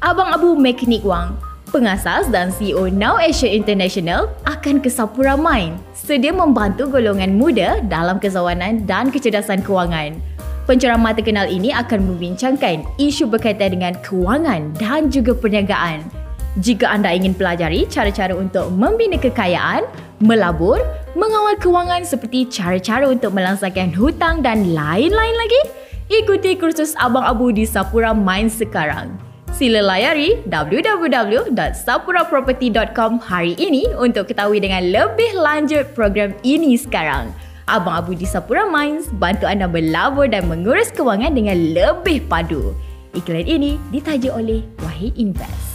Abang Abu Mekanik Wang, pengasas dan CEO Now Asia International akan ke Sapura Mine sedia membantu golongan muda dalam kezawanan dan kecerdasan kewangan. Penceramah terkenal ini akan membincangkan isu berkaitan dengan kewangan dan juga perniagaan. Jika anda ingin pelajari cara-cara untuk membina kekayaan, melabur, mengawal kewangan seperti cara-cara untuk melangsangkan hutang dan lain-lain lagi, ikuti kursus Abang Abu di Sapura Mine sekarang. Sila layari www.sapuraproperty.com hari ini untuk ketahui dengan lebih lanjut program ini sekarang. Abang Abu di Sapura Mines bantu anda melabur dan mengurus kewangan dengan lebih padu. Iklan ini ditaja oleh Wahid Invest.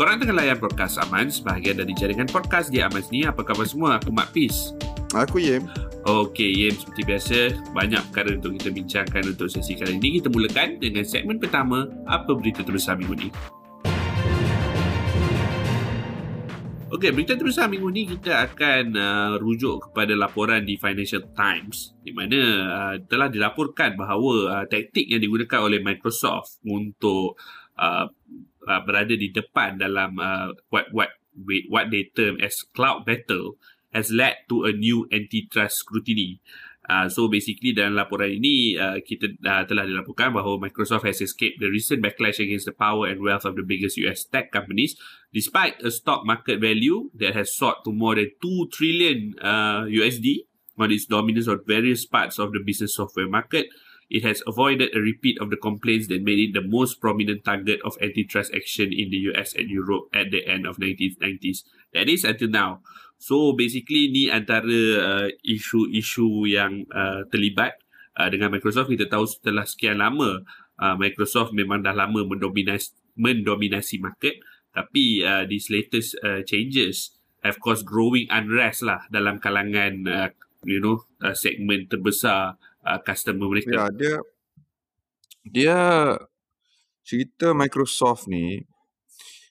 Korang tengah layan podcast Amans, bahagian dari jaringan podcast di Amans ni. Apa khabar semua? Aku Mak Pis. Aku Yem. Okey, Yem seperti biasa, banyak perkara untuk kita bincangkan untuk sesi kali ini. Kita mulakan dengan segmen pertama, apa berita terbesar minggu ni? Okey, berita terbesar minggu ni kita akan uh, rujuk kepada laporan di Financial Times di mana uh, telah dilaporkan bahawa uh, taktik yang digunakan oleh Microsoft untuk uh, uh, berada di depan dalam uh, what what what they term as cloud battle has led to a new antitrust scrutiny. Uh, so basically dalam laporan ini uh, kita uh, telah dilaporkan bahawa Microsoft has escaped the recent backlash against the power and wealth of the biggest US tech companies despite a stock market value that has soared to more than 2 trillion uh, USD on its dominance of various parts of the business software market it has avoided a repeat of the complaints that made it the most prominent target of antitrust action in the US and Europe at the end of 1990s. That is until now. So basically ni antara uh, isu-isu yang uh, terlibat uh, dengan Microsoft. Kita tahu setelah sekian lama uh, Microsoft memang dah lama mendominasi, mendominasi market. Tapi uh, these latest uh, changes have caused growing unrest lah dalam kalangan uh, you know uh, segmen terbesar uh, customer mereka. Ya, dia dia cerita Microsoft ni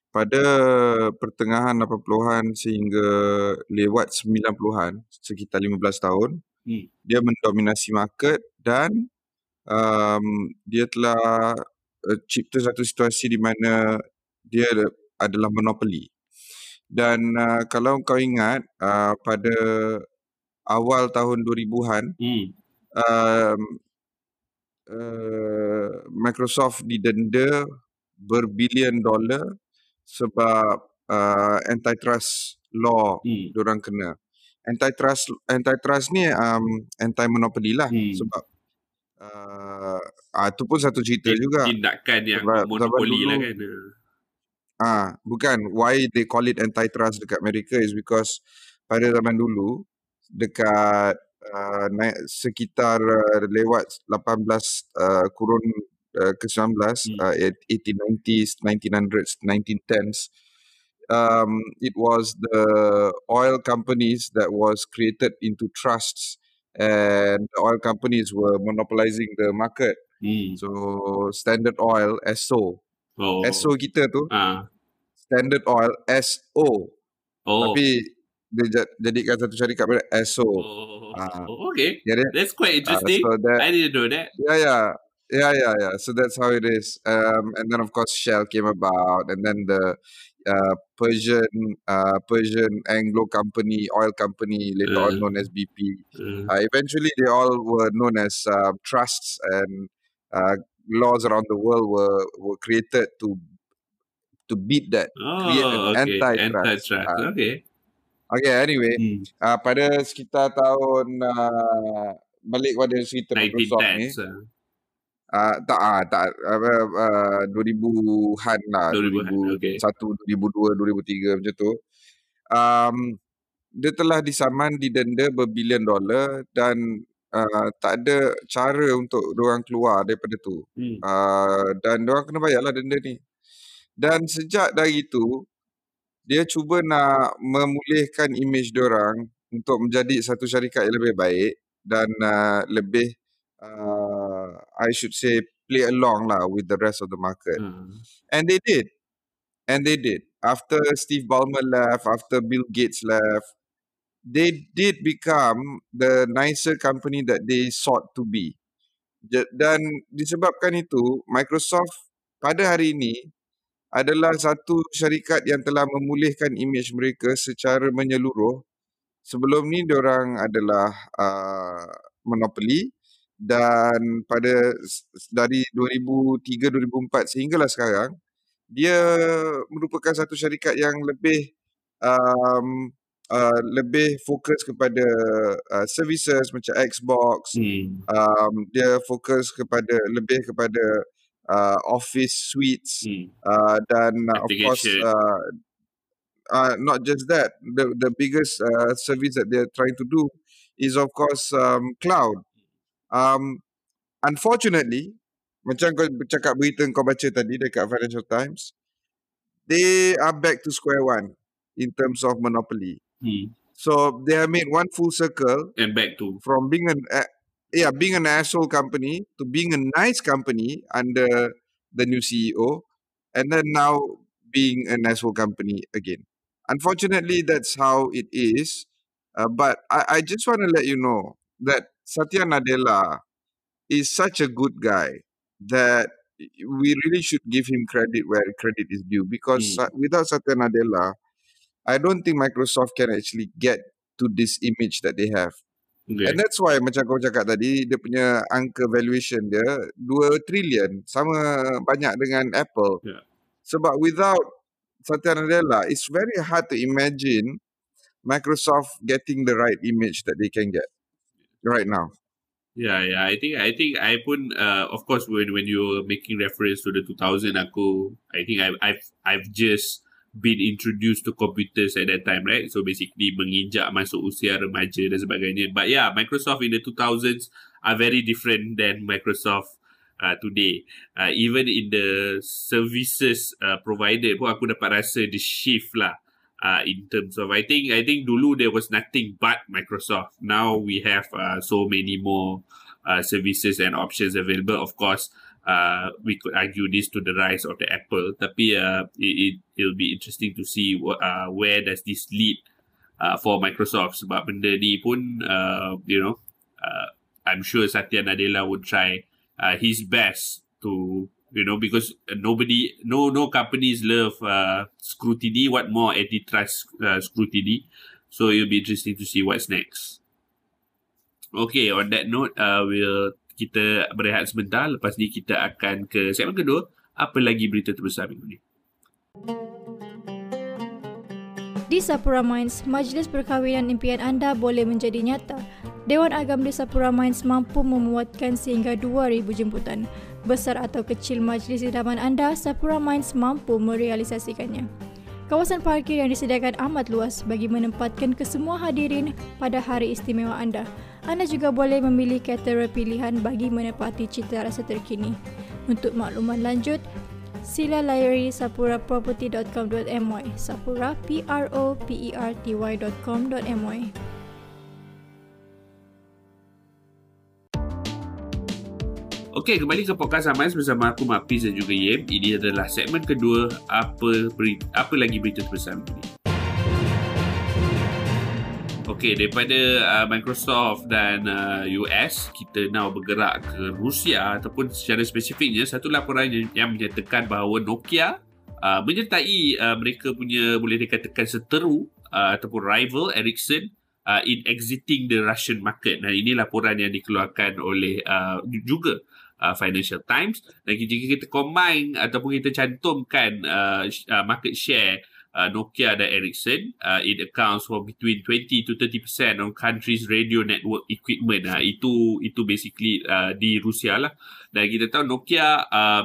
pada pertengahan 80-an sehingga lewat 90-an, sekitar 15 tahun, hmm. dia mendominasi market dan um, dia telah uh, cipta satu situasi di mana dia adalah monopoli. Dan uh, kalau kau ingat uh, pada awal tahun 2000-an, hmm um, uh, Microsoft didenda berbilion dolar sebab uh, antitrust law hmm. diorang kena. Antitrust antitrust ni um, anti monopoly lah hmm. sebab uh, itu pun satu cerita Tindakan juga. Tindakan yang sebab, monopoli lah kan. Ah, uh, bukan why they call it antitrust dekat Amerika is because pada zaman dulu dekat uh, naik sekitar uh, lewat 18 uh, kurun uh, ke-19 hmm. uh, 1890s 1900s 1910s um it was the oil companies that was created into trusts and the oil companies were monopolizing the market hmm. so standard oil SO oh. SO kita tu uh. standard oil SO oh. tapi dia jadikan satu syarikat pada SO. Oh, uh, okay. Yeah, that's quite interesting. Uh, so that, I didn't know that. Yeah, yeah. Yeah, yeah, yeah. So that's how it is. Um, and then of course Shell came about, and then the uh, Persian uh, Persian Anglo company, oil company, later on known as BP. Uh, uh, eventually, they all were known as uh, trusts, and uh, laws around the world were were created to to beat that, oh, create an okay. antitrust. Antitrust. Uh, okay. Okay, anyway. Hmm. Uh, pada sekitar tahun uh, balik pada cerita Microsoft ni. Uh, tak ah tak uh, uh, 2000-an lah 2001 okay. 2002 2003 macam tu um, dia telah disaman didenda berbilion dolar dan uh, tak ada cara untuk orang keluar daripada tu hmm. uh, dan orang kena bayarlah denda ni dan sejak dari itu dia cuba nak memulihkan dia orang untuk menjadi satu syarikat yang lebih baik dan uh, lebih uh, I should say play along lah with the rest of the market. Hmm. And they did. And they did. After Steve Ballmer left, after Bill Gates left, they did become the nicer company that they sought to be. Dan disebabkan itu, Microsoft pada hari ini adalah satu syarikat yang telah memulihkan imej mereka secara menyeluruh. Sebelum ni diorang adalah uh, monopoly dan pada dari 2003 2004 sehinggalah sekarang dia merupakan satu syarikat yang lebih um, uh, lebih fokus kepada uh, services macam Xbox hmm. um, dia fokus kepada lebih kepada uh, office suites hmm. uh, dan uh, of course uh, uh, not just that the the biggest uh, service that they're trying to do is of course um, cloud um, unfortunately macam kau cakap berita kau baca tadi dekat Financial Times they are back to square one in terms of monopoly Hmm. So they have made one full circle and back to from being an uh, yeah being an asshole company to being a nice company under the new CEO, and then now being an asshole company again. Unfortunately, that's how it is. Uh, but I, I just want to let you know that Satya Nadella is such a good guy that we really should give him credit where credit is due because mm. without Satya Nadella, I don't think Microsoft can actually get to this image that they have. Okay. And that's why macam kau cakap tadi, dia punya angka valuation dia 2 trillion sama banyak dengan Apple. Yeah. Sebab without Satya Nadella, it's very hard to imagine Microsoft getting the right image that they can get right now. Yeah, yeah. I think I think I pun uh, of course when when you're making reference to the 2000 aku, I think I've I've I've just been introduced to computers at that time, right? So basically menginjak masuk usia remaja dan sebagainya. But yeah, Microsoft in the 2000s are very different than Microsoft uh, today. Uh, even in the services uh, provided pun aku dapat rasa the shift lah. Uh, in terms of I think I think dulu there was nothing but Microsoft. Now we have uh, so many more uh, services and options available. Of course, uh, we could argue this to the rise of the Apple. Tapi uh, it, it it'll be interesting to see what, uh, where does this lead uh, for Microsoft. Sebab benda ni pun, uh, you know, uh, I'm sure Satya Nadella would try uh, his best to, you know, because nobody, no, no companies love uh, scrutiny. What more antitrust uh, scrutiny? So it'll be interesting to see what's next. Okay, on that note, uh, we'll kita berehat sebentar. Lepas ni kita akan ke segmen kedua. Apa lagi berita terbesar minggu ni? Di Sapura Mines, majlis perkahwinan impian anda boleh menjadi nyata. Dewan Agam di Sapura Mines mampu memuatkan sehingga 2,000 jemputan. Besar atau kecil majlis idaman anda, Sapura Mines mampu merealisasikannya. Kawasan parkir yang disediakan amat luas bagi menempatkan kesemua hadirin pada hari istimewa anda. Anda juga boleh memilih kategori pilihan bagi menepati cita rasa terkini. Untuk makluman lanjut, sila layari sapuraproperty.com.my sapura p r o p e r t y.com.my Okey, kembali ke podcast Amais bersama aku Mak dan juga Yem. Ini adalah segmen kedua apa beri, apa lagi berita terbesar ini. Okey, daripada uh, Microsoft dan uh, US, kita now bergerak ke Rusia ataupun secara spesifiknya satu laporan yang, yang menyatakan bahawa Nokia uh, menyertai uh, mereka punya boleh dikatakan seteru uh, ataupun rival Ericsson uh, in exiting the Russian market. Dan ini laporan yang dikeluarkan oleh uh, juga uh, Financial Times dan jika kita combine ataupun kita cantumkan uh, uh, market share uh, Nokia dan Ericsson. Uh, it accounts for between 20 to 30% of countries radio network equipment. Uh, itu itu basically uh, di Rusia lah. Dan kita tahu Nokia uh,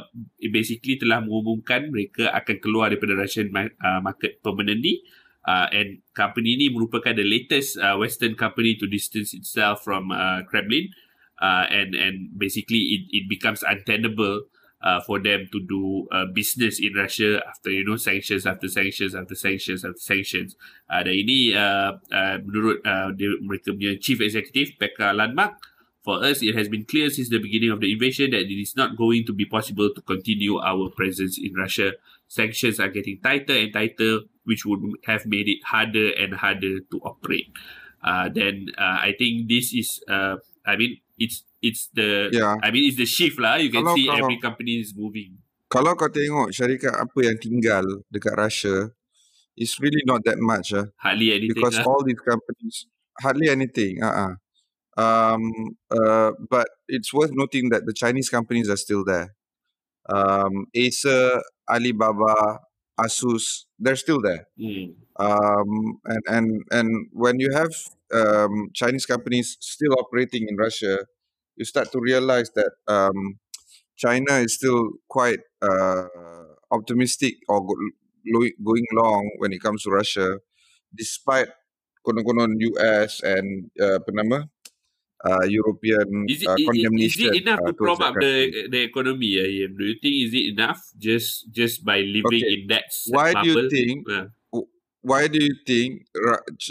basically telah mengumumkan mereka akan keluar daripada Russian uh, market permanently. Uh, and company ini merupakan the latest uh, Western company to distance itself from uh, Kremlin. Uh, and and basically it, it becomes untenable uh, for them to do uh, business in Russia after you know sanctions after sanctions after sanctions after sanctions. Uh, dan ini uh, uh, menurut uh, mereka punya chief executive Pekka Landmark, for us it has been clear since the beginning of the invasion that it is not going to be possible to continue our presence in Russia. Sanctions are getting tighter and tighter, which would have made it harder and harder to operate. uh, then uh, I think this is uh, I mean it's it's the yeah. I mean it's the shift lah you can kalau, see kalau, every company is moving kalau kau tengok syarikat apa yang tinggal dekat Russia it's really not that much uh, hardly anything because lah. all these companies hardly anything uh-uh. um uh but it's worth noting that the Chinese companies are still there um Acer Alibaba Asus they're still there mm. um and and and when you have um Chinese companies still operating in Russia you start to realize that um China is still quite uh optimistic or go- going long when it comes to Russia despite konon-konon US and uh, apa nama European is it, uh, condemnation. Is it enough uh, to prop up the the economy? Uh, Do you think is it enough just just by living okay. in that Why bubble? do you think? Uh. Why do you think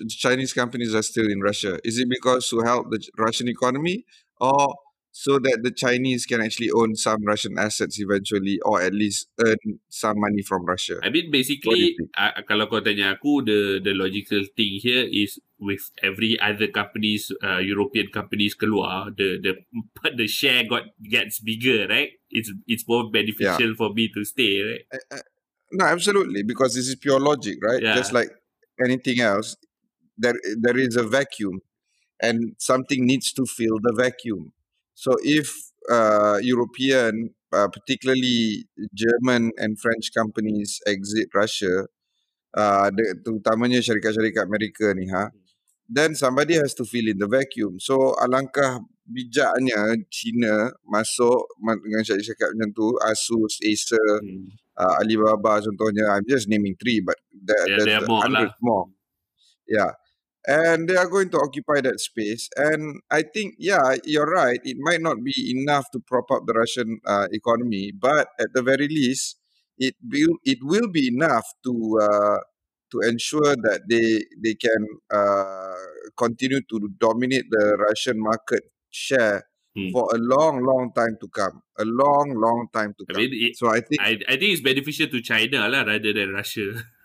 Chinese companies are still in Russia? Is it because to help the Russian economy, or so that the Chinese can actually own some Russian assets eventually or at least earn some money from Russia. I mean basically uh, kalau kau tanya aku the the logical thing here is with every other companies uh, European companies keluar the the the share got gets bigger right it's it's more beneficial yeah. for me to stay right uh, uh, no absolutely because this is pure logic right yeah. just like anything else there there is a vacuum and something needs to fill the vacuum So if uh, European, uh, particularly German and French companies exit Russia, uh, the, terutamanya syarikat-syarikat Amerika ni, ha, then somebody has to fill in the vacuum. So alangkah bijaknya China masuk dengan syarikat macam tu, Asus, Acer, hmm. uh, Alibaba contohnya. I'm just naming three, but there, yeah, there's more hundreds lah. more. Yeah and they are going to occupy that space. And I think, yeah, you're right. It might not be enough to prop up the Russian uh, economy, but at the very least, it will it will be enough to uh, to ensure that they they can uh, continue to dominate the Russian market share. Hmm. For a long, long time to come, a long, long time to come. I mean, it, so I think I, I think it's beneficial to China lah rather than Russia.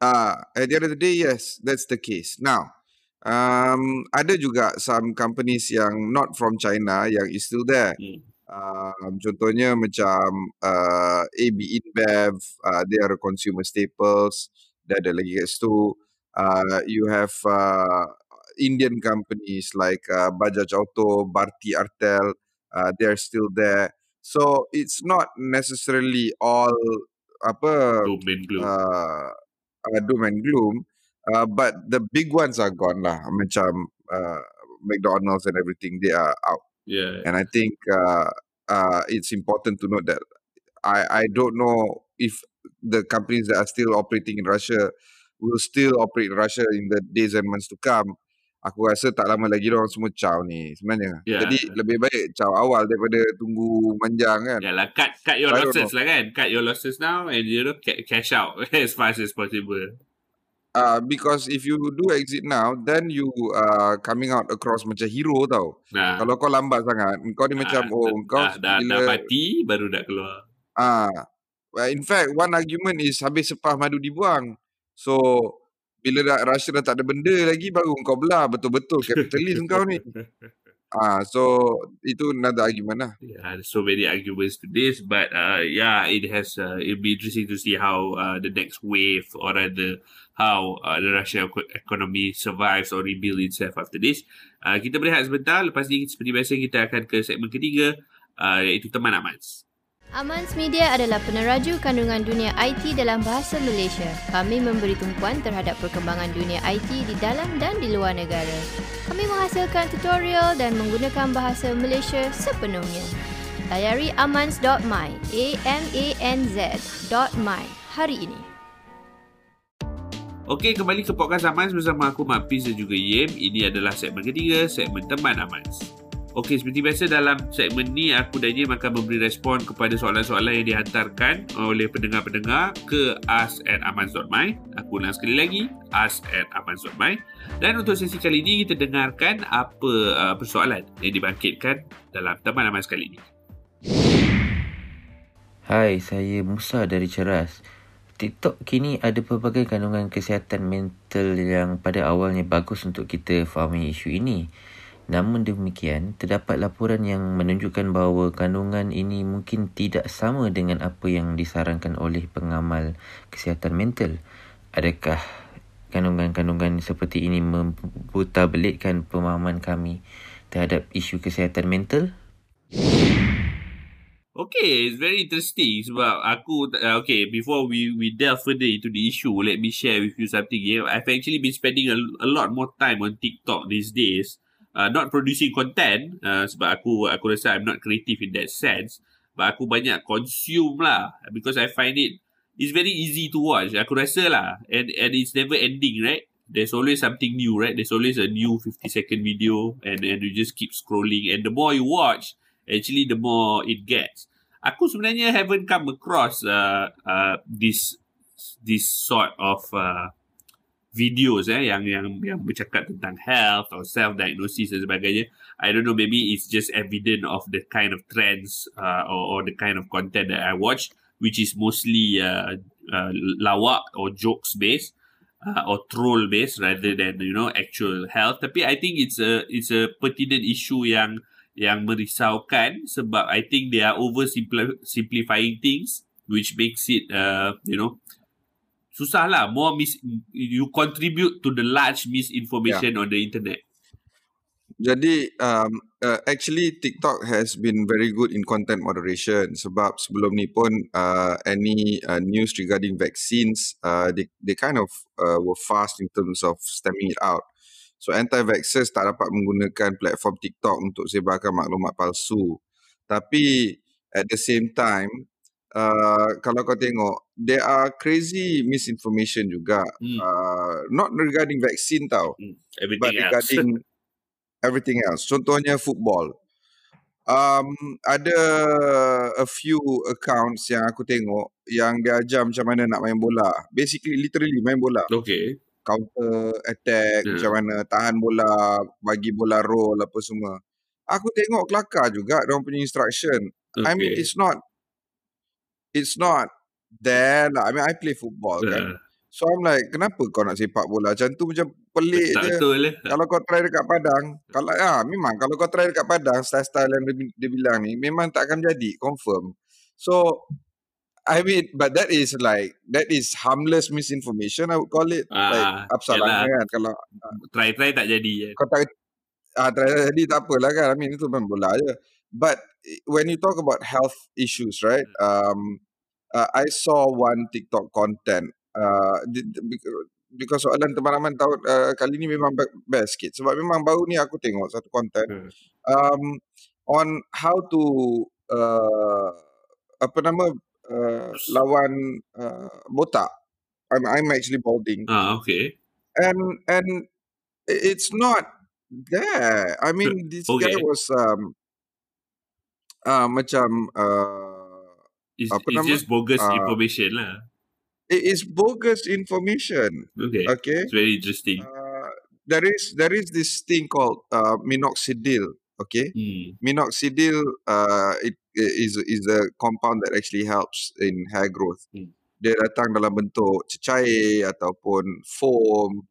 Uh, at the end of the day, yes, that's the case. Now, um, ada juga some companies yang not from China yang is still there. Hmm. Um, contohnya macam uh, AB InBev, uh, they are consumer staples. Dia ada lagi kat situ. Uh, you have uh, Indian companies like uh, Bajaj Auto, Bharti Airtel, uh, they are still there. So it's not necessarily all apa uh, uh, doom and gloom. Uh, but the big ones are gone lah. Macam uh, McDonald's and everything, they are out. Yeah. And I think uh, uh, it's important to note that I, I don't know if the companies that are still operating in Russia will still operate in Russia in the days and months to come. Aku rasa tak lama lagi orang semua caw ni sebenarnya. Yeah. Jadi lebih baik caw awal daripada tunggu manjang kan. Yalah, cut, cut your losses lah kan. Cut your losses now and you know cash out as fast as possible. Uh, because if you do exit now, then you uh, coming out across macam hero tau. Nah. Kalau kau lambat sangat, kau ni nah, macam, oh kau dah, dah, bila... dah mati, baru dah keluar. Ah, uh, In fact, one argument is habis sepah madu dibuang. So, bila dah rasa dah tak ada benda lagi baru kau belah betul-betul kapitalis kau ni. Ah, so itu another argument lah. Yeah, so many arguments to this, but uh, yeah, it has. Uh, it'll be interesting to see how uh, the next wave, or rather, how uh, the Russian economy survives or rebuild itself after this. Uh, kita berehat sebentar. Lepas ni, seperti biasa, kita akan ke segmen ketiga, uh, iaitu teman Amans. Amans Media adalah peneraju kandungan dunia IT dalam bahasa Malaysia. Kami memberi tumpuan terhadap perkembangan dunia IT di dalam dan di luar negara. Kami menghasilkan tutorial dan menggunakan bahasa Malaysia sepenuhnya. Layari amans.my, a m a n z.my hari ini. Okey, kembali ke podcast Amans bersama aku Mak Piz dan juga Yem. Ini adalah segmen ketiga, segmen teman Amans. Okey, seperti biasa dalam segmen ni aku dan Jim akan memberi respon kepada soalan-soalan yang dihantarkan oleh pendengar-pendengar ke ask@amans.my. Aku ulang sekali lagi, ask@amans.my. Dan untuk sesi kali ini kita dengarkan apa uh, persoalan yang dibangkitkan dalam teman Amans kali ini. Hai, saya Musa dari Ceras. TikTok kini ada pelbagai kandungan kesihatan mental yang pada awalnya bagus untuk kita fahami isu ini. Namun demikian, terdapat laporan yang menunjukkan bahawa kandungan ini mungkin tidak sama dengan apa yang disarankan oleh pengamal kesihatan mental. Adakah kandungan-kandungan seperti ini memputarbelikkan pemahaman kami terhadap isu kesihatan mental? Okay, it's very interesting sebab aku uh, okay before we we delve further into the issue, let me share with you something here. I've actually been spending a, a lot more time on TikTok these days, uh, not producing content uh, sebab aku aku rasa I'm not creative in that sense, but aku banyak consume lah because I find it it's very easy to watch. Aku rasa lah and and it's never ending, right? There's always something new, right? There's always a new 50 second video and and you just keep scrolling and the more you watch, actually the more it gets. Aku sebenarnya haven't come across uh, uh, this this sort of uh, videos eh yang yang yang bercakap tentang health or self diagnosis dan sebagainya. I don't know maybe it's just evident of the kind of trends uh, or, or the kind of content that I watch which is mostly uh, uh, lawak or jokes based uh, or troll based rather than you know actual health tapi I think it's a it's a pertinent issue yang yang merisaukan sebab I think they are over simplifying things which makes it uh, you know susah lah more mis you contribute to the large misinformation yeah. on the internet jadi um, uh, actually TikTok has been very good in content moderation sebab sebelum ni pun uh, any uh, news regarding vaccines uh, they they kind of uh, were fast in terms of stemming it out So anti-vaxxers tak dapat menggunakan platform TikTok untuk sebarkan maklumat palsu. Tapi at the same time, uh, kalau kau tengok, there are crazy misinformation juga. Hmm. Uh, not regarding vaccine tau. Hmm. Everything but regarding everything else. Contohnya football. Um, ada a few accounts yang aku tengok yang dia ajar macam mana nak main bola. Basically, literally main bola. Okay counter attack yeah. macam mana tahan bola bagi bola roll apa semua aku tengok kelakar juga dia punya instruction okay. i mean it's not it's not there lah i mean i play football yeah. kan so i'm like kenapa kau nak sepak bola macam tu macam pelik tak je betul, eh. kalau kau try dekat padang kalau ya memang kalau kau try dekat padang style-style yang dia, dia bilang ni memang tak akan jadi confirm so I mean, but that is like that is harmless misinformation. I would call it ah, like absalan kan. Kalau try try tak jadi. Ya. Kau tak ah jadi tak apalah kan. I mean itu memang bola je. But when you talk about health issues, right? Hmm. Um, uh, I saw one TikTok content. Uh, because soalan teman-teman tahu uh, kali ni memang best sikit. Sebab memang baru ni aku tengok satu content hmm. um, on how to uh, apa nama uh, lawan uh, botak. I'm I'm actually balding. Ah, okay. And and it's not there. I mean, this okay. guy was um uh, macam uh, it's, apa it's nama? just bogus uh, information lah. It is bogus information. Okay. Okay. It's very interesting. Uh, there is there is this thing called uh, minoxidil. Okay. Hmm. Minoxidil uh, it is is a compound that actually helps in hair growth. Hmm. Dia datang dalam bentuk cecair ataupun foam.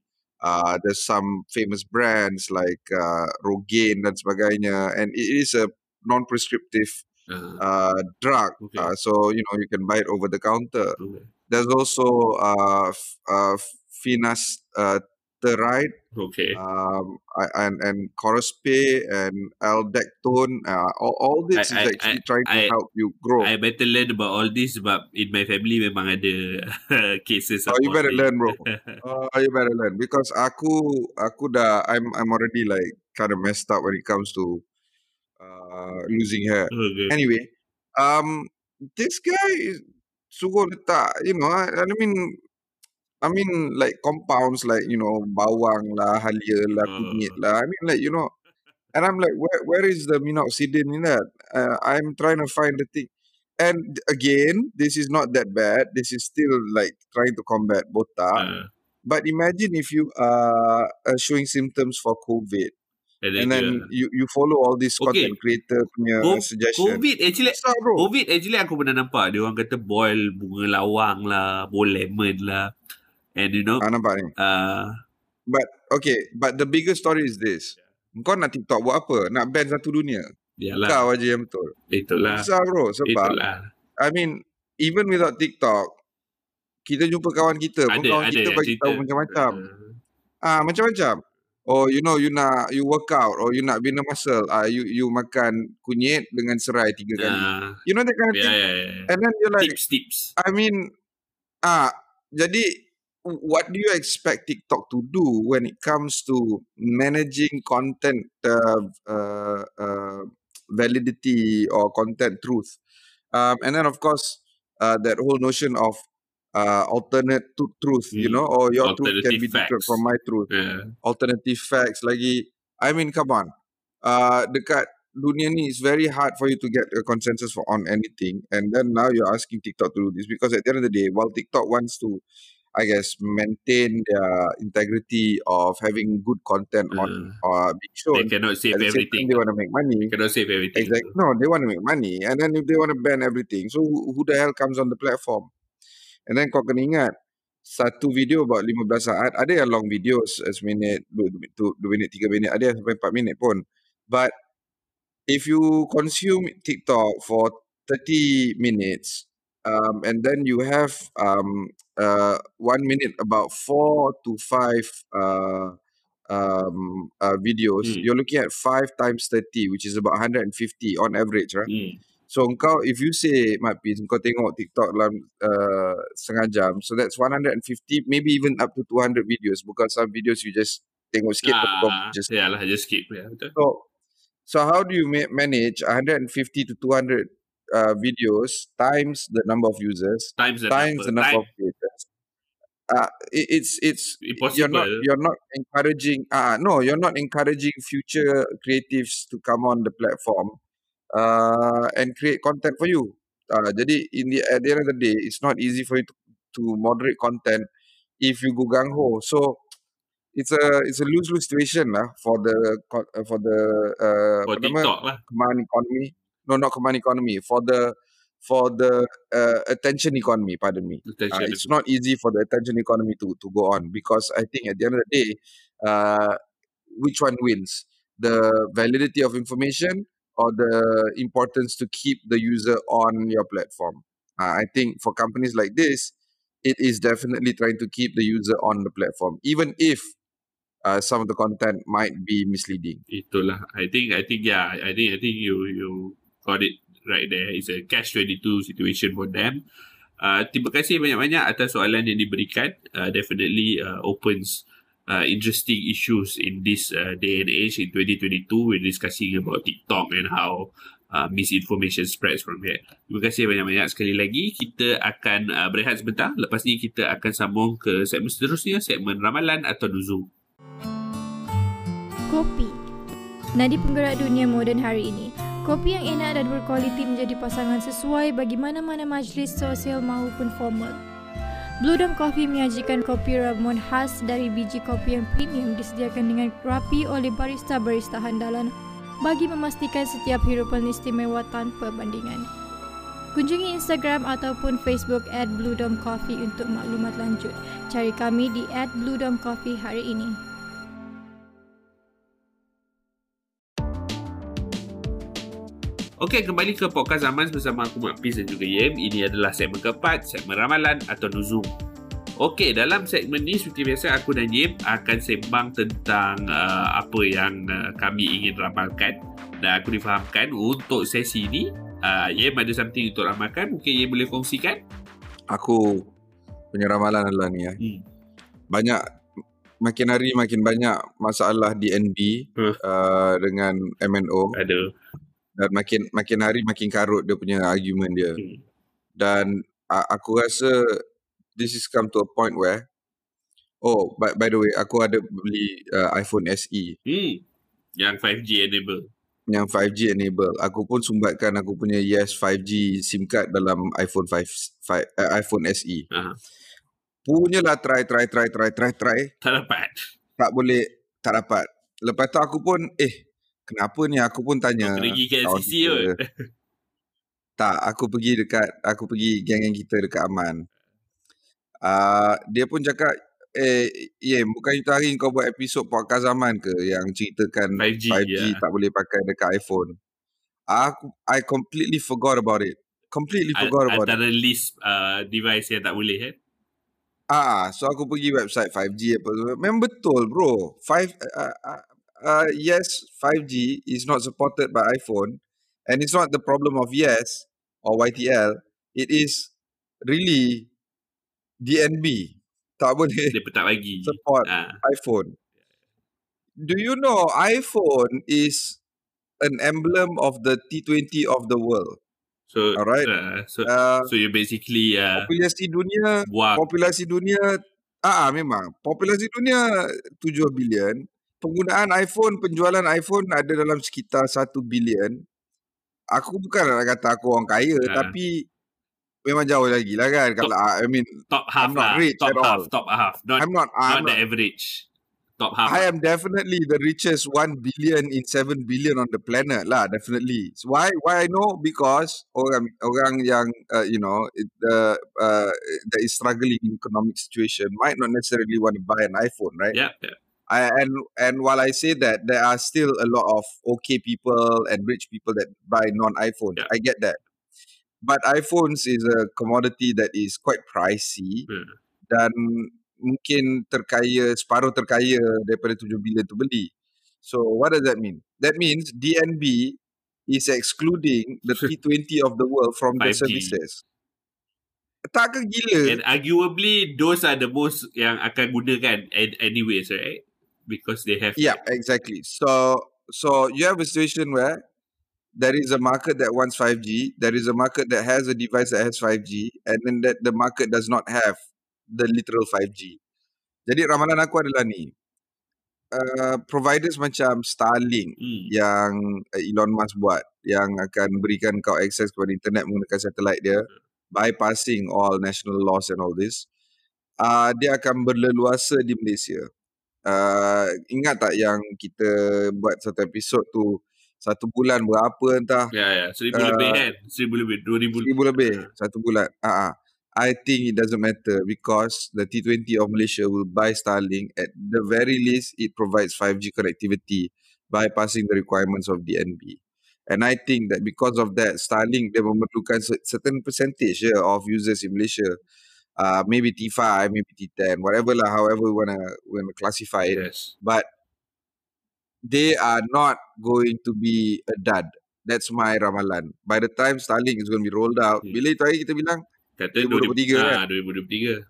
Uh, there's some famous brands like uh, Rogaine dan sebagainya, and it is a non-prescriptive uh, uh, drug. Okay. Uh, so you know you can buy it over the counter. Okay. There's also uh, f- uh, Finas uh, Terite, okay, um, and and Corospe and Aldectone. Uh, all, all this I, is actually I, trying I, to help you grow. I better learn about all this but in my family memang ada cases. Oh, you better learn, bro. oh, you better learn because aku aku dah I'm I'm already like kind of messed up when it comes to uh, losing hair. Okay. Anyway, um, this guy is suruh letak, you know, I, I mean I mean like compounds like you know bawang lah, halia lah, kunyit uh. lah. I mean like you know, and I'm like where where is the minoxidil in that? Uh, I'm trying to find the thing. And again, this is not that bad. This is still like trying to combat botak. Uh. But imagine if you are uh, showing symptoms for COVID, And then, and then you you follow all these content okay. creator punya Co- suggestion. COVID actually Stop, bro. COVID actually aku pernah nampak dia orang kata boil bunga lawang lah, boil lemon lah. And you know. Ah, nampak ni. Uh, but okay, but the bigger story is this. Kau nak TikTok buat apa? Nak ban satu dunia? Yalah. Kau aja yang betul. Itulah. Susah bro. Sebab, Itulah. I mean, even without TikTok, kita jumpa kawan kita ada, pun kawan ada kita bagi tahu macam-macam. Ah, macam-macam oh you know you nak you work out or you nak bina muscle ah uh, you you makan kunyit dengan serai tiga kali uh, you know that kind of yeah, thing yeah, yeah. and then you're like tips tips i mean ah uh, jadi what do you expect TikTok to do when it comes to managing content uh, uh, uh, validity or content truth um, and then of course uh, that whole notion of uh, alternate to truth, mm. you hmm. know, or your truth can be different from my truth. Yeah. Alternative facts lagi. I mean, come on. Uh, dekat dunia ni, it's very hard for you to get a consensus for on anything. And then now you're asking TikTok to do this because at the end of the day, while TikTok wants to, I guess, maintain their integrity of having good content uh, on uh, being shown. They cannot save everything. They want to make money. They cannot save everything. Exactly. No, they want to make money. And then if they want to ban everything, so who, who the hell comes on the platform? And then kau kena ingat satu video about 15 saat ada yang long video seminit 2 minit 3 minit ada yang sampai 4 minit pun but if you consume TikTok for 30 minutes um, and then you have um, uh, 1 minute about 4 to 5 uh, um, uh, videos mm. you're looking at 5 times 30 which is about 150 on average right mm. So kau if you say Mat Pis kau tengok TikTok dalam uh, setengah jam so that's 150 maybe even up to 200 videos because some videos you just tengok sikit ah, kau just yeah lah just skip ya betul. So so how do you manage 150 to 200 uh, videos times the number of users times the times number, the number of creators? Uh, it, it's it's Impossible. you're not you're not encouraging uh no you're not encouraging future creatives to come on the platform uh, and create content for you. Uh, jadi in the at the end of the day, it's not easy for you to, to moderate content if you go gang ho. So it's a it's a lose lose situation lah for the uh, for the uh, for TikTok lah. command economy. No, not command economy. For the for the uh, attention economy. Pardon me. Uh, it's not easy for the attention economy to to go on because I think at the end of the day, uh, which one wins? The validity of information or the importance to keep the user on your platform. Uh, I think for companies like this, it is definitely trying to keep the user on the platform, even if uh, some of the content might be misleading. Itulah. I think. I think. Yeah. I think. I think you you got it right there. It's a cash twenty two situation for them. Uh, terima kasih banyak-banyak atas soalan yang diberikan. Uh, definitely uh, opens uh, interesting issues in this uh, day and age in 2022 we're discussing about TikTok and how uh, misinformation spreads from here. Terima kasih banyak-banyak sekali lagi. Kita akan uh, berehat sebentar. Lepas ni kita akan sambung ke segmen seterusnya, segmen ramalan atau nuzul. Kopi. Nadi penggerak dunia moden hari ini. Kopi yang enak dan berkualiti menjadi pasangan sesuai bagi mana-mana majlis sosial maupun formal. Blue Dome Coffee menyajikan kopi Ramon khas dari biji kopi yang premium disediakan dengan rapi oleh barista-barista handalan bagi memastikan setiap hirupan istimewa tanpa bandingan. Kunjungi Instagram ataupun Facebook at Blue Dome Coffee untuk maklumat lanjut. Cari kami di at Blue Dome Coffee hari ini. Okey, kembali ke podcast zaman bersama aku Mak Pis dan juga Yem. Ini adalah segmen keempat, segmen ramalan atau nuzum. Okey, dalam segmen ni seperti biasa aku dan Yem akan sembang tentang uh, apa yang uh, kami ingin ramalkan. Dan aku difahamkan untuk sesi ni, uh, Yem ada something untuk ramalkan. Mungkin Yem boleh kongsikan? Aku punya ramalan adalah ni ya. Hmm. Banyak makin hari makin banyak masalah di NB huh. uh, dengan MNO. Ada dan makin makin hari makin karut dia punya argument dia. Hmm. Dan uh, aku rasa this is come to a point where oh by, by the way aku ada beli uh, iPhone SE. Hmm. Yang 5G enable. Yang 5G enable. Aku pun sumbatkan aku punya Yes 5G SIM card dalam iPhone 5, 5 uh, iPhone SE. Uh-huh. Punyalah try try try try try try. Tak dapat. Tak boleh tak dapat. lepas tu aku pun eh kenapa ni aku pun tanya. Kau pergi ke LCC kot. Tak, aku pergi dekat aku pergi geng-geng kita dekat Aman. Uh, dia pun cakap eh yeah, bukan itu hari kau buat episod podcast Aman ke yang ceritakan 5G, 5G yeah. tak boleh pakai dekat iPhone. Aku I completely forgot about it. Completely forgot about antara it. Antara list uh, device yang tak boleh eh. Ah, so aku pergi website 5G apa tu. Memang betul bro. 5 uh, uh, uh, yes, 5G is not supported by iPhone and it's not the problem of yes or YTL. It is really DNB. Tak boleh Dia tak bagi. support ha. iPhone. Do you know iPhone is an emblem of the T20 of the world? So, Alright. Uh, so, uh, so you basically uh, populasi dunia, buang. populasi dunia, ah memang populasi dunia 7 bilion. Penggunaan iPhone, penjualan iPhone ada dalam sekitar 1 bilion. Aku bukan nak kata aku orang kaya, uh. tapi memang jauh lagi lah kan. Top, Kalau I mean, top half I'm not lah. rich top at half, all. top half. Not, I'm not. I'm not, not the average. Top half. I lah. am definitely the richest 1 billion in 7 billion on the planet lah, definitely. So why? Why I know? Because orang orang yang uh, you know the uh, that is struggling in economic situation might not necessarily want to buy an iPhone, right? Yeah. yeah. I, and and while I say that, there are still a lot of okay people and rich people that buy non-iPhone. Yeah. I get that, but iPhones is a commodity that is quite pricey Hmm. dan mungkin terkaya separuh terkaya daripada 7 bilion tu beli. So what does that mean? That means DNB is excluding the T20 of the world from the 5G. services. Tak ke gila? And arguably, those are the most yang akan gunakan an- anyways, right? Because they have. Yeah, exactly. So so you have a situation where there is a market that wants 5G, there is a market that has a device that has 5G, and then that the market does not have the literal 5G. Jadi ramalan aku adalah ni. Uh, providers macam Starlink Hmm. yang uh, Elon Musk buat yang akan berikan kau akses kepada internet menggunakan satellite dia bypassing all national laws and all this uh, dia akan berleluasa di Malaysia uh, ingat tak yang kita buat satu episod tu satu bulan berapa entah Ya, ya. Seribu Uh, lebih kan? Seribu lebih. Dua ribu. seribu lebih satu bulan uh, uh. I think it doesn't matter because the T20 of Malaysia will buy Starlink at the very least it provides 5G connectivity bypassing the requirements of DNB. And I think that because of that, Starlink dia memerlukan cer- certain percentage yeah, of users in Malaysia. Uh, maybe T5, maybe T10, whatever lah, however we wanna wanna classify it. Yes. But they are not going to be a dud. That's my ramalan. By the time Starlink is going to be rolled out, Hmm. bila itu hari kita bilang, Kata 2023 kan? Ah, 2023.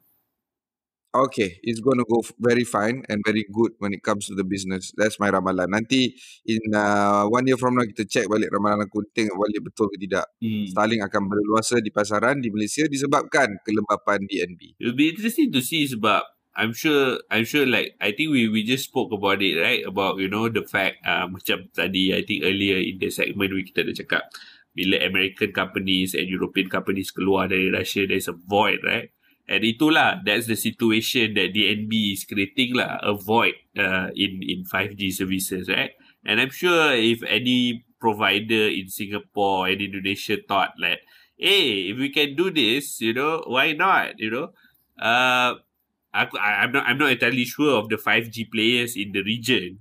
Okay, it's going to go f- very fine and very good when it comes to the business. That's my ramalan. Nanti in uh, one year from now kita check balik ramalan aku tengok balik betul ke tidak. Hmm. Starlink akan berluasa di pasaran di Malaysia disebabkan kelembapan DNB. It'll be interesting to see sebab I'm sure I'm sure like I think we we just spoke about it right about you know the fact uh, macam tadi I think earlier in the segment we kita dah cakap bila American companies and European companies keluar dari Russia there's a void right and itulah that's the situation that DNB is creating lah a void uh, in in 5G services right and I'm sure if any provider in Singapore and Indonesia thought like hey if we can do this you know why not you know uh aku I, I'm not I'm not entirely sure of the 5G players in the region,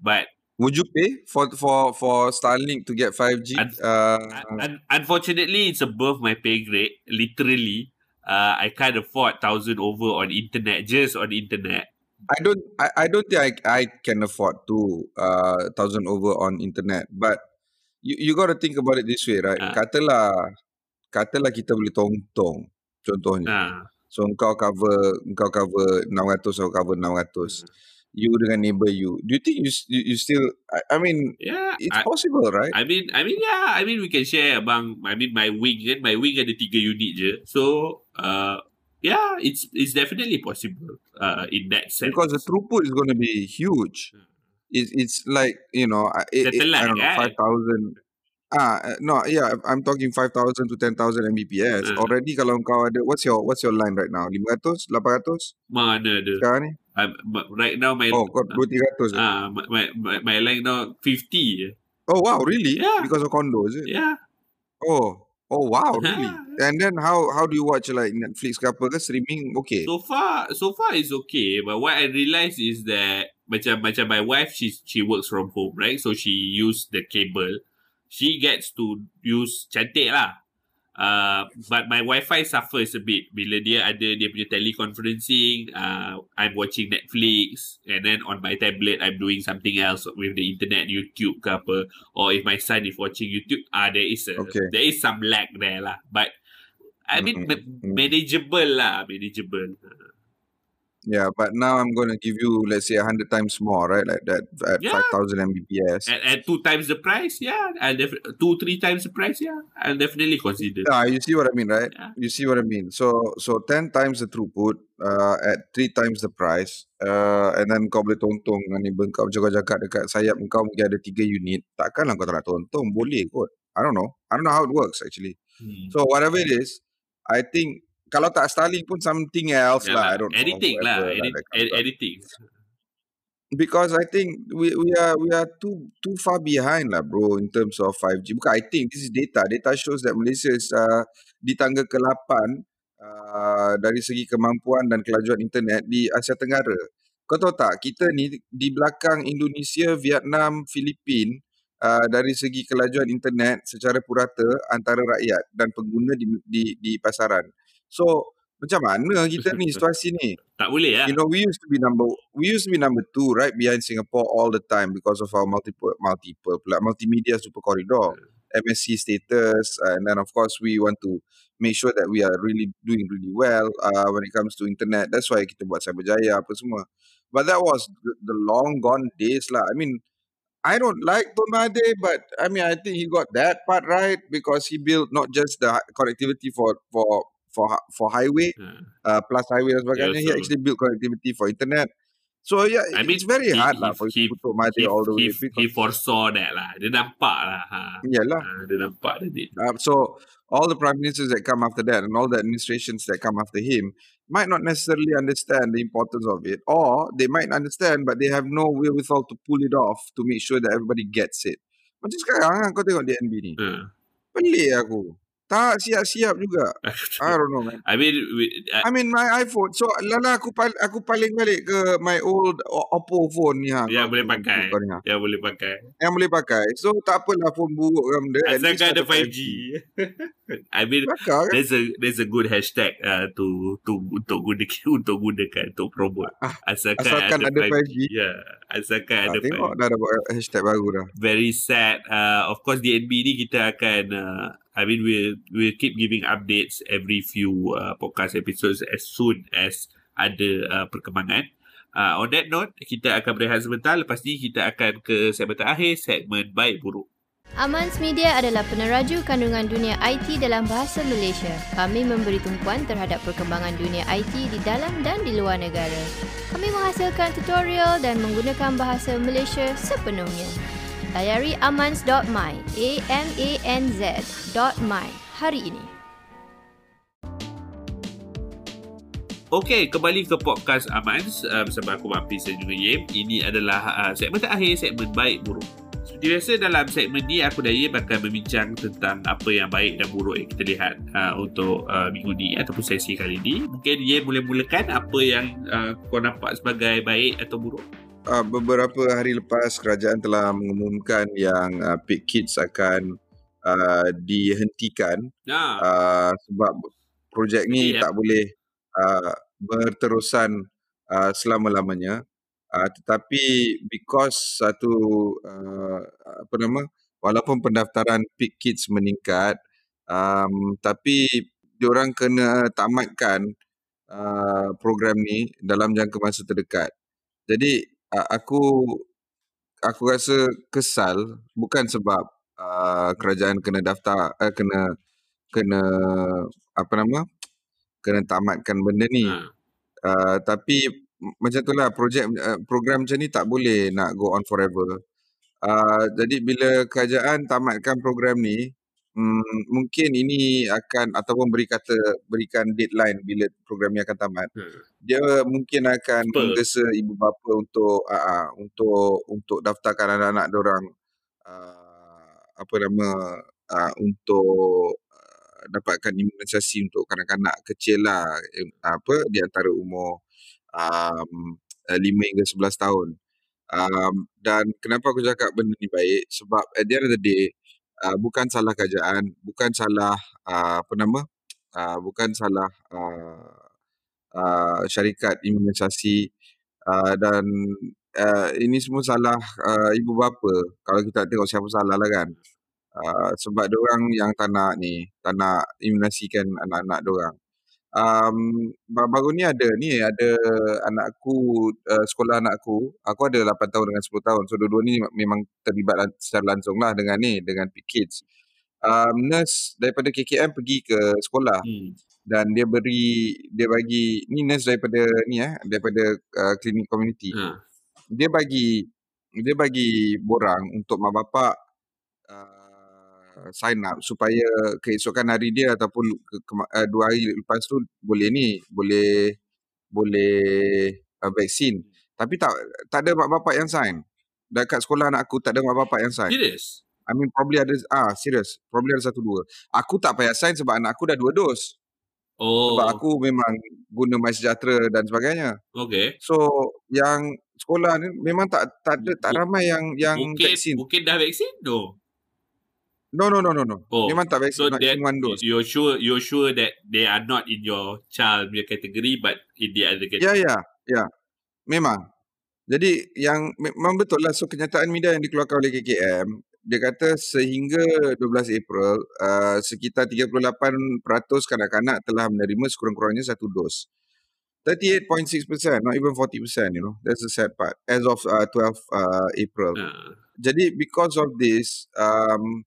but Would you pay for for for Starlink to get 5G? Un- Uh, un- un- unfortunately it's above my pay grade. Literally, uh, I can't afford thousand over on internet just on internet. I don't I, I don't think I, I can afford to uh thousand over on internet but you you got to think about it this way right Ah. katalah katalah kita boleh tong-tong contohnya Nah, so engkau cover engkau cover 600 aku cover 600 you dengan neighbor you do you think you you, you still I, I mean yeah. it's I, possible right I mean, I mean, yeah. I mean, we can share among. I mean, my wing kan, my wing ada tiga unit je. So, uh, yeah, it's it's definitely possible. Uh, in that sense. because the throughput is going to be huge it's it's like you know I- it, it, I don't know 5000 ah uh, no yeah I'm talking 5000 to 10000 Mbps Uh. already kalau kau ada what's your what's your line right now 500 800 mana ada. sekarang ni Uh, right now my Oh, kau 200 ah uh, my, my my line now 50. Oh wow, really? Yeah. Because of condo, is it? Yeah. Oh. Oh wow, really? And then how how do you watch like Netflix ke apa ke streaming? Okay. So far so far it's okay, but what I realize is that macam macam my wife she she works from home, right? So she use the cable. She gets to use cantik lah. Uh, but my wifi suffers a bit. Bila dia ada dia punya teleconferencing uh, I'm watching Netflix and then on my tablet I'm doing something else with the internet YouTube ke apa. Or if my son is watching YouTube ah uh, there is a okay. there is some lag there lah. But I mean mm-hmm. manageable lah manageable Yeah, but now I'm going to give you, let's say, 100 times more, right? Like that at yeah. 5,000 Mbps. At, at two times the price, yeah. And def- two, three times the price, yeah. I'll definitely consider. Yeah, you see what I mean, right? Yeah. You see what I mean. So, so 10 times the throughput uh, at three times the price. Uh, and then kau boleh tontong dengan neighbor kau macam kau cakap dekat sayap kau mungkin ada tiga unit. Takkanlah kau tak nak tontong. Boleh kot. I don't know. I don't know how it works actually. Hmm. So, whatever it is, I think kalau tak Starlink pun something else yeah, lah. I don't editing know. Lah, editing lah. Ed- editing. Because I think we we are we are too too far behind lah, bro, in terms of 5G. Bukan, I think this is data. Data shows that Malaysia is uh, di tangga ke-8 uh, dari segi kemampuan dan kelajuan internet di Asia Tenggara. Kau tahu tak, kita ni di belakang Indonesia, Vietnam, Filipin uh, dari segi kelajuan internet secara purata antara rakyat dan pengguna di di, di pasaran. So macam mana kita ni situasi ni? Tak boleh ya. You know we used to be number we used to be number two right behind Singapore all the time because of our multiple multiple like multimedia super corridor, MSC status, and then of course we want to make sure that we are really doing really well uh, when it comes to internet. That's why kita buat Cyberjaya apa semua. But that was the, the long gone days lah. I mean, I don't like Tun but I mean, I think he got that part right because he built not just the connectivity for for for for highway, hmm. uh, plus highway dan sebagainya. Yeah, so, he actually built connectivity for internet. So yeah, I mean, it's very he, hard he, lah for he, you to Mahathir all the he, way. He foresaw that lah. Dia nampak lah. Ha. Yalah. Ha, dia nampak dia. Uh, so all the prime ministers that come after that and all the administrations that come after him might not necessarily understand the importance of it or they might understand but they have no wherewithal to pull it off to make sure that everybody gets it. Macam sekarang kau tengok DNB ni. Hmm. Pelik aku. Tak siap-siap juga. I don't know man. I mean we, I, I mean my iPhone. So lala aku pal- aku paling balik ke my old Oppo phone ni ha. Yang boleh pakai. Ha. Yang boleh pakai. Yang boleh pakai. So tak apalah phone buruk ke benda. Asalkan ada 5G. 5G. I mean Bakar, kan? there's a there's a good hashtag uh, to to untuk gunakan untuk gunakan untuk promote. Ah, asalkan, asalkan ada, ada 5G. 5G. Ya. Yeah. Asalkan ah, ada tengok 5G. dah ada hashtag baru dah. Very sad. Uh, of course DNB ni kita akan uh, I mean, we'll we'll keep giving updates every few uh, podcast episodes as soon as ada uh, perkembangan. Uh, on that note, kita akan berehat sebentar. Lepas ni kita akan ke segmen terakhir, segmen baik buruk. Amans Media adalah peneraju kandungan dunia IT dalam bahasa Malaysia. Kami memberi tumpuan terhadap perkembangan dunia IT di dalam dan di luar negara. Kami menghasilkan tutorial dan menggunakan bahasa Malaysia sepenuhnya. Layari amans.my A-M-A-N-Z.my hari ini. Okey, kembali ke podcast Amans uh, bersama aku Mampis dan juga Yem. Ini adalah uh, segmen terakhir, segmen baik buruk. Seperti biasa dalam segmen ni aku dan Yem akan membincang tentang apa yang baik dan buruk yang kita lihat uh, untuk uh, minggu ni ataupun sesi kali ni. Mungkin Yem mula-mulakan apa yang uh, kau nampak sebagai baik atau buruk? Uh, beberapa hari lepas kerajaan telah mengumumkan yang uh, Pig Kids akan uh, dihentikan ya. uh, sebab projek ni yeah. tak boleh uh, berterusan uh, selama-lamanya uh, tetapi because satu uh, apa nama walaupun pendaftaran Pig Kids meningkat um, tapi diorang kena tamatkan uh, program ni dalam jangka masa terdekat jadi aku aku rasa kesal bukan sebab uh, kerajaan kena daftar uh, kena kena apa nama kena tamatkan benda ni hmm. uh, tapi macam itulah projek uh, program macam ni tak boleh nak go on forever uh, jadi bila kerajaan tamatkan program ni hmm, mungkin ini akan ataupun beri kata berikan deadline bila program ini akan tamat. Hmm. Dia mungkin akan menggesa ibu bapa untuk uh, uh, untuk untuk daftarkan anak-anak orang uh, apa nama uh, untuk uh, dapatkan imunisasi untuk kanak-kanak kecil lah apa di antara umur um, 5 hingga 11 tahun. Um, dan kenapa aku cakap benda ni baik sebab at the end of the day uh, bukan salah kerajaan, bukan salah uh, apa nama, uh, bukan salah uh, uh, syarikat imunisasi uh, dan uh, ini semua salah uh, ibu bapa. Kalau kita tengok siapa salah lah kan. Uh, sebab orang yang tak nak ni, tak nak imunisasikan anak-anak orang um, baru ni ada ni ada anakku uh, sekolah anakku. Aku ada 8 tahun dengan 10 tahun. So dua-dua ni memang terlibat secara langsung lah dengan ni dengan kids. Um, nurse daripada KKM pergi ke sekolah. Hmm. dan dia beri dia bagi ni nurse daripada ni eh daripada uh, klinik community. Hmm. dia bagi dia bagi borang untuk mak bapak sign up supaya keesokan hari dia ataupun ke, ke, uh, dua hari lepas tu boleh ni boleh boleh uh, vaksin. Tapi tak tak ada mak bapak yang sign. Dekat sekolah anak aku tak ada mak bapak yang sign. Serius I mean probably ada ah serius probably ada satu dua. Aku tak payah sign sebab anak aku dah dua dos. Oh. sebab aku memang guna my sejahtera dan sebagainya. Okay so yang sekolah ni memang tak tak ada tak ramai yang yang mungkin, vaksin. mungkin dah vaksin? No No, no, no, no, no. Oh. Memang tak vaksin. So that, one dose. You're sure, you're sure that they are not in your child punya category, but in the other category. Ya, yeah, ya, yeah, ya. Yeah. Memang. Jadi yang memang betul lah. So kenyataan media yang dikeluarkan oleh KKM, dia kata sehingga 12 April, uh, sekitar 38% kanak-kanak telah menerima sekurang-kurangnya satu dos. 38.6%, not even 40%, you know. That's the sad part. As of uh, 12 uh, April. Uh. Jadi because of this, um,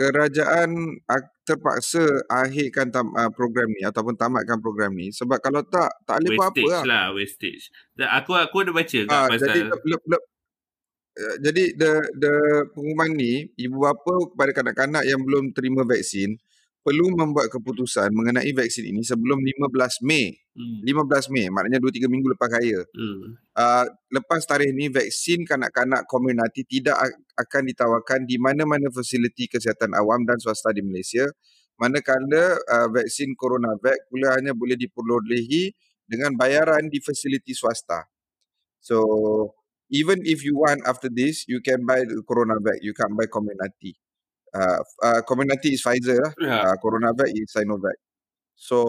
kerajaan terpaksa akhirkan tam, uh, program ni ataupun tamatkan program ni sebab kalau tak tak boleh apa-apa lah. lah wastage aku aku ada baca uh, pasal jadi le, le, le, uh, jadi the the pengumuman ni ibu bapa kepada kanak-kanak yang belum terima vaksin perlu membuat keputusan mengenai vaksin ini sebelum 15 Mei. Hmm. 15 Mei, maknanya 2-3 minggu lepas raya. Hmm. Uh, lepas tarikh ini, vaksin kanak-kanak komuniti tidak akan ditawarkan di mana-mana fasiliti kesihatan awam dan swasta di Malaysia. Manakala uh, vaksin CoronaVac pula hanya boleh diperolehi dengan bayaran di fasiliti swasta. So, even if you want after this, you can buy the CoronaVac. You can't buy community uh, uh, Comirnaty is Pfizer lah. Yeah. Uh, CoronaVac is Sinovac. So,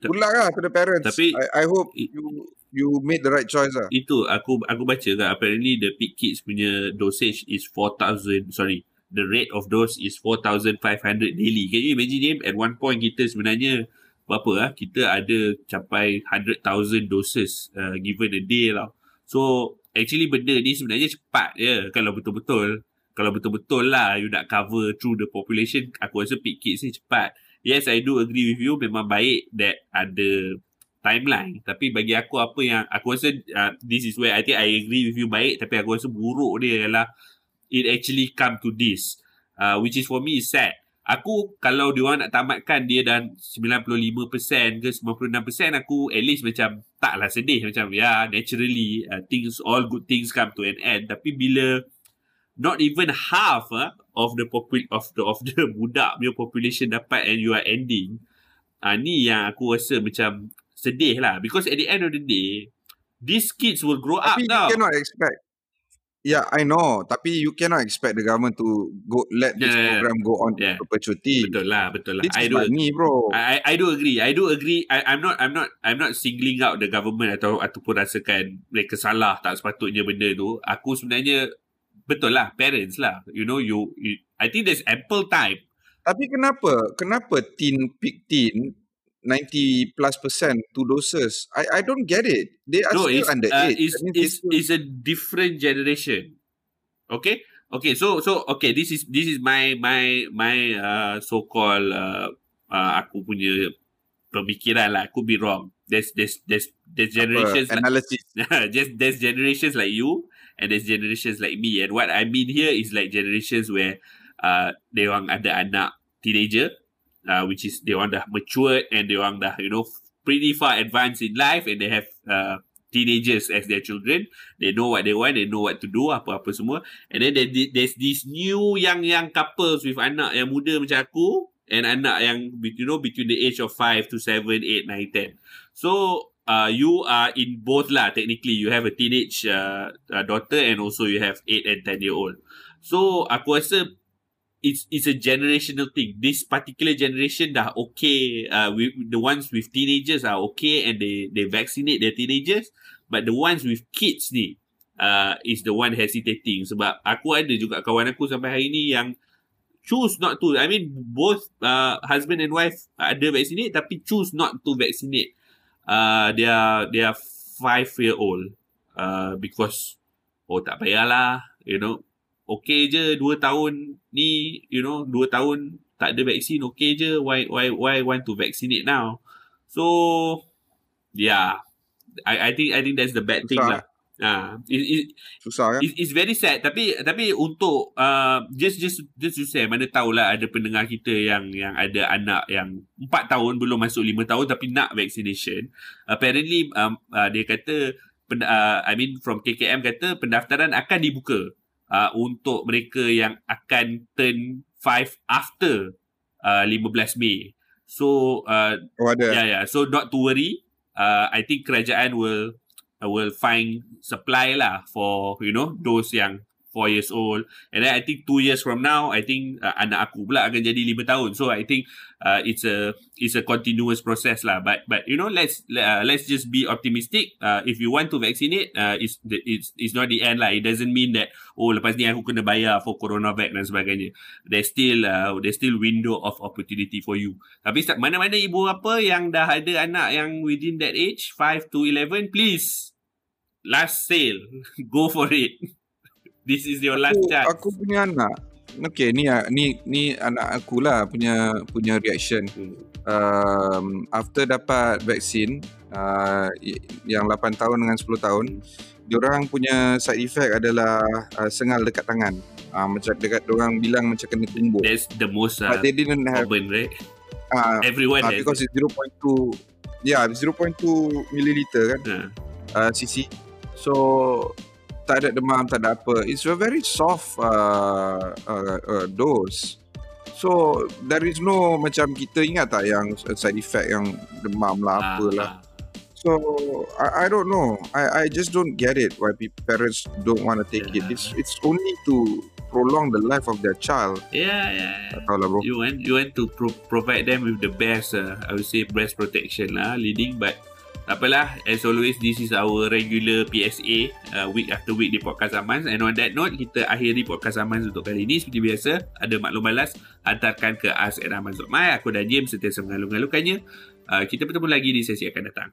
good luck lah to the parents. Tapi, I, I hope it, you you made the right choice lah. Itu, aku aku baca kan, apparently the peak kids punya dosage is 4,000, sorry, the rate of dose is 4,500 daily. Can you imagine him? At one point, kita sebenarnya, berapa lah, kita ada capai 100,000 doses uh, given a day lah. So, actually benda ni sebenarnya cepat je kalau betul-betul kalau betul-betul lah you nak cover through the population, aku rasa pick kids ni cepat. Yes, I do agree with you. Memang baik that ada timeline. Tapi bagi aku apa yang, aku rasa uh, this is where I think I agree with you baik. Tapi aku rasa buruk dia ialah it actually come to this. Uh, which is for me is sad. Aku kalau dia orang nak tamatkan dia dan 95% ke 96% aku at least macam taklah sedih macam ya yeah, naturally uh, things all good things come to an end tapi bila not even half uh, of the popul of the of the budak punya population dapat and you are ending ah uh, ni yang aku rasa macam sedih lah because at the end of the day these kids will grow tapi up you cannot expect Yeah, I know. Tapi you cannot expect the government to go let this yeah, program go on yeah. perpetuity. Betul lah, betul lah. This I do money, bro. I, I do agree. I do agree. I, I'm not I'm not I'm not singling out the government atau ataupun rasakan mereka salah tak sepatutnya benda tu. Aku sebenarnya betul lah parents lah. You know you, you I think there's ample time. Tapi kenapa kenapa teen pick teen 90 plus percent two doses? I I don't get it. They are no, still under uh, age. it's, it's, still... it's a different generation. Okay? Okay so so okay this is this is my my my uh, so called uh, uh, aku punya pemikiran lah. Could be wrong. There's there's there's there's generations Apa, analysis? like, just there's generations like you and there's generations like me. And what I mean here is like generations where uh, dia orang ada anak teenager uh, which is dia orang dah matured and dia orang dah you know pretty far advanced in life and they have uh, teenagers as their children. They know what they want they know what to do apa-apa semua. And then there's this new young young couples with anak yang muda macam aku and anak yang you know between the age of 5 to 7 8 9 10 so uh, you are in both lah technically. You have a teenage uh, uh, daughter and also you have 8 and 10 year old. So aku rasa it's it's a generational thing. This particular generation dah okay uh, with, the ones with teenagers are okay and they they vaccinate their teenagers. But the ones with kids ni uh, is the one hesitating. Sebab aku ada juga kawan aku sampai hari ni yang choose not to. I mean both uh, husband and wife ada vaccinate tapi choose not to vaccinate uh, they are they are five year old. Uh, because oh tak payahlah you know. Okay je dua tahun ni you know dua tahun tak ada vaksin okay je. Why why why want to vaccinate now? So yeah. I I think I think that's the bad thing lah Ah, it, it, susah kan? It, it's very sad. Tapi tapi untuk uh, just just just to say, mana tahulah ada pendengar kita yang yang ada anak yang 4 tahun belum masuk 5 tahun tapi nak vaccination. Apparently um, uh, dia kata uh, I mean from KKM kata pendaftaran akan dibuka uh, untuk mereka yang akan turn 5 after uh, 15 Mei. So uh, oh, ada. yeah yeah. So not to worry. Uh, I think kerajaan will I will find supply lah for you know those yang four years old. And then I think two years from now I think uh, anak aku pula akan jadi lima tahun. So I think uh, it's a it's a continuous process lah. But but you know let's uh, let's just be optimistic. Uh, if you want to vaccinate uh, it's it's it's not the end lah. It doesn't mean that oh lepas ni aku kena bayar for coronavac dan sebagainya. There's still uh, there's still window of opportunity for you. Tapi mana-mana ibu apa yang dah ada anak yang within that age 5 to 11 please last sale. Go for it This is your last aku, chance. Aku punya anak. Okay, ni ni ni anak aku lah punya punya reaction. Um, after dapat vaksin uh, yang 8 tahun dengan 10 tahun, diorang punya side effect adalah uh, sengal dekat tangan. Uh, macam dekat orang bilang macam kena tumbuk. That's the most uh, But they didn't have, common, right? Uh, Everyone uh, because it's 0.2 Yeah, 0.2 milliliter kan. Uh. Uh, cc. So tak ada demam, tak ada apa. It's a very soft uh, uh, uh, dose. So, there is no macam kita ingat tak yang side effect yang demam lah, ah, apalah. Ah. So, I, I don't know. I I just don't get it why people, parents don't want to take yeah. it. It's it's only to prolong the life of their child. Yeah, yeah. Lah, bro. You want you want to pro- provide them with the best, uh, I would say, breast protection lah, leading. But tak apalah, as always, this is our regular PSA uh, week after week di Podcast Zaman. And on that note, kita akhiri Podcast Zaman untuk kali ini. Seperti biasa, ada maklum balas, hantarkan ke as.aman.my. Aku dan James sentiasa mengalu-ngalukannya. Uh, kita bertemu lagi di sesi akan datang.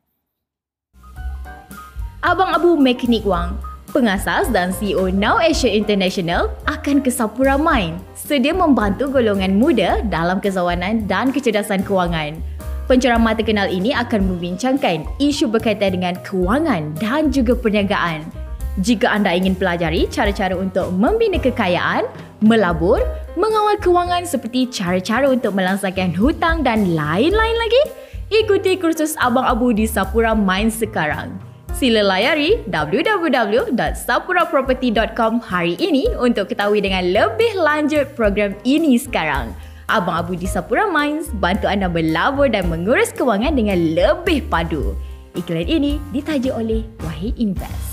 Abang Abu Mekanik Wang, pengasas dan CEO Now Asia International akan ke Sapura Mine. Sedia membantu golongan muda dalam kezawanan dan kecerdasan kewangan. Penceramah terkenal ini akan membincangkan isu berkaitan dengan kewangan dan juga perniagaan. Jika anda ingin pelajari cara-cara untuk membina kekayaan, melabur, mengawal kewangan seperti cara-cara untuk melangsangkan hutang dan lain-lain lagi, ikuti kursus Abang Abu di Sapura Mind sekarang. Sila layari www.sapuraproperty.com hari ini untuk ketahui dengan lebih lanjut program ini sekarang. Abang Abu di Sapura Mines bantu anda melabur dan mengurus kewangan dengan lebih padu. Iklan ini ditaja oleh Wahid Invest.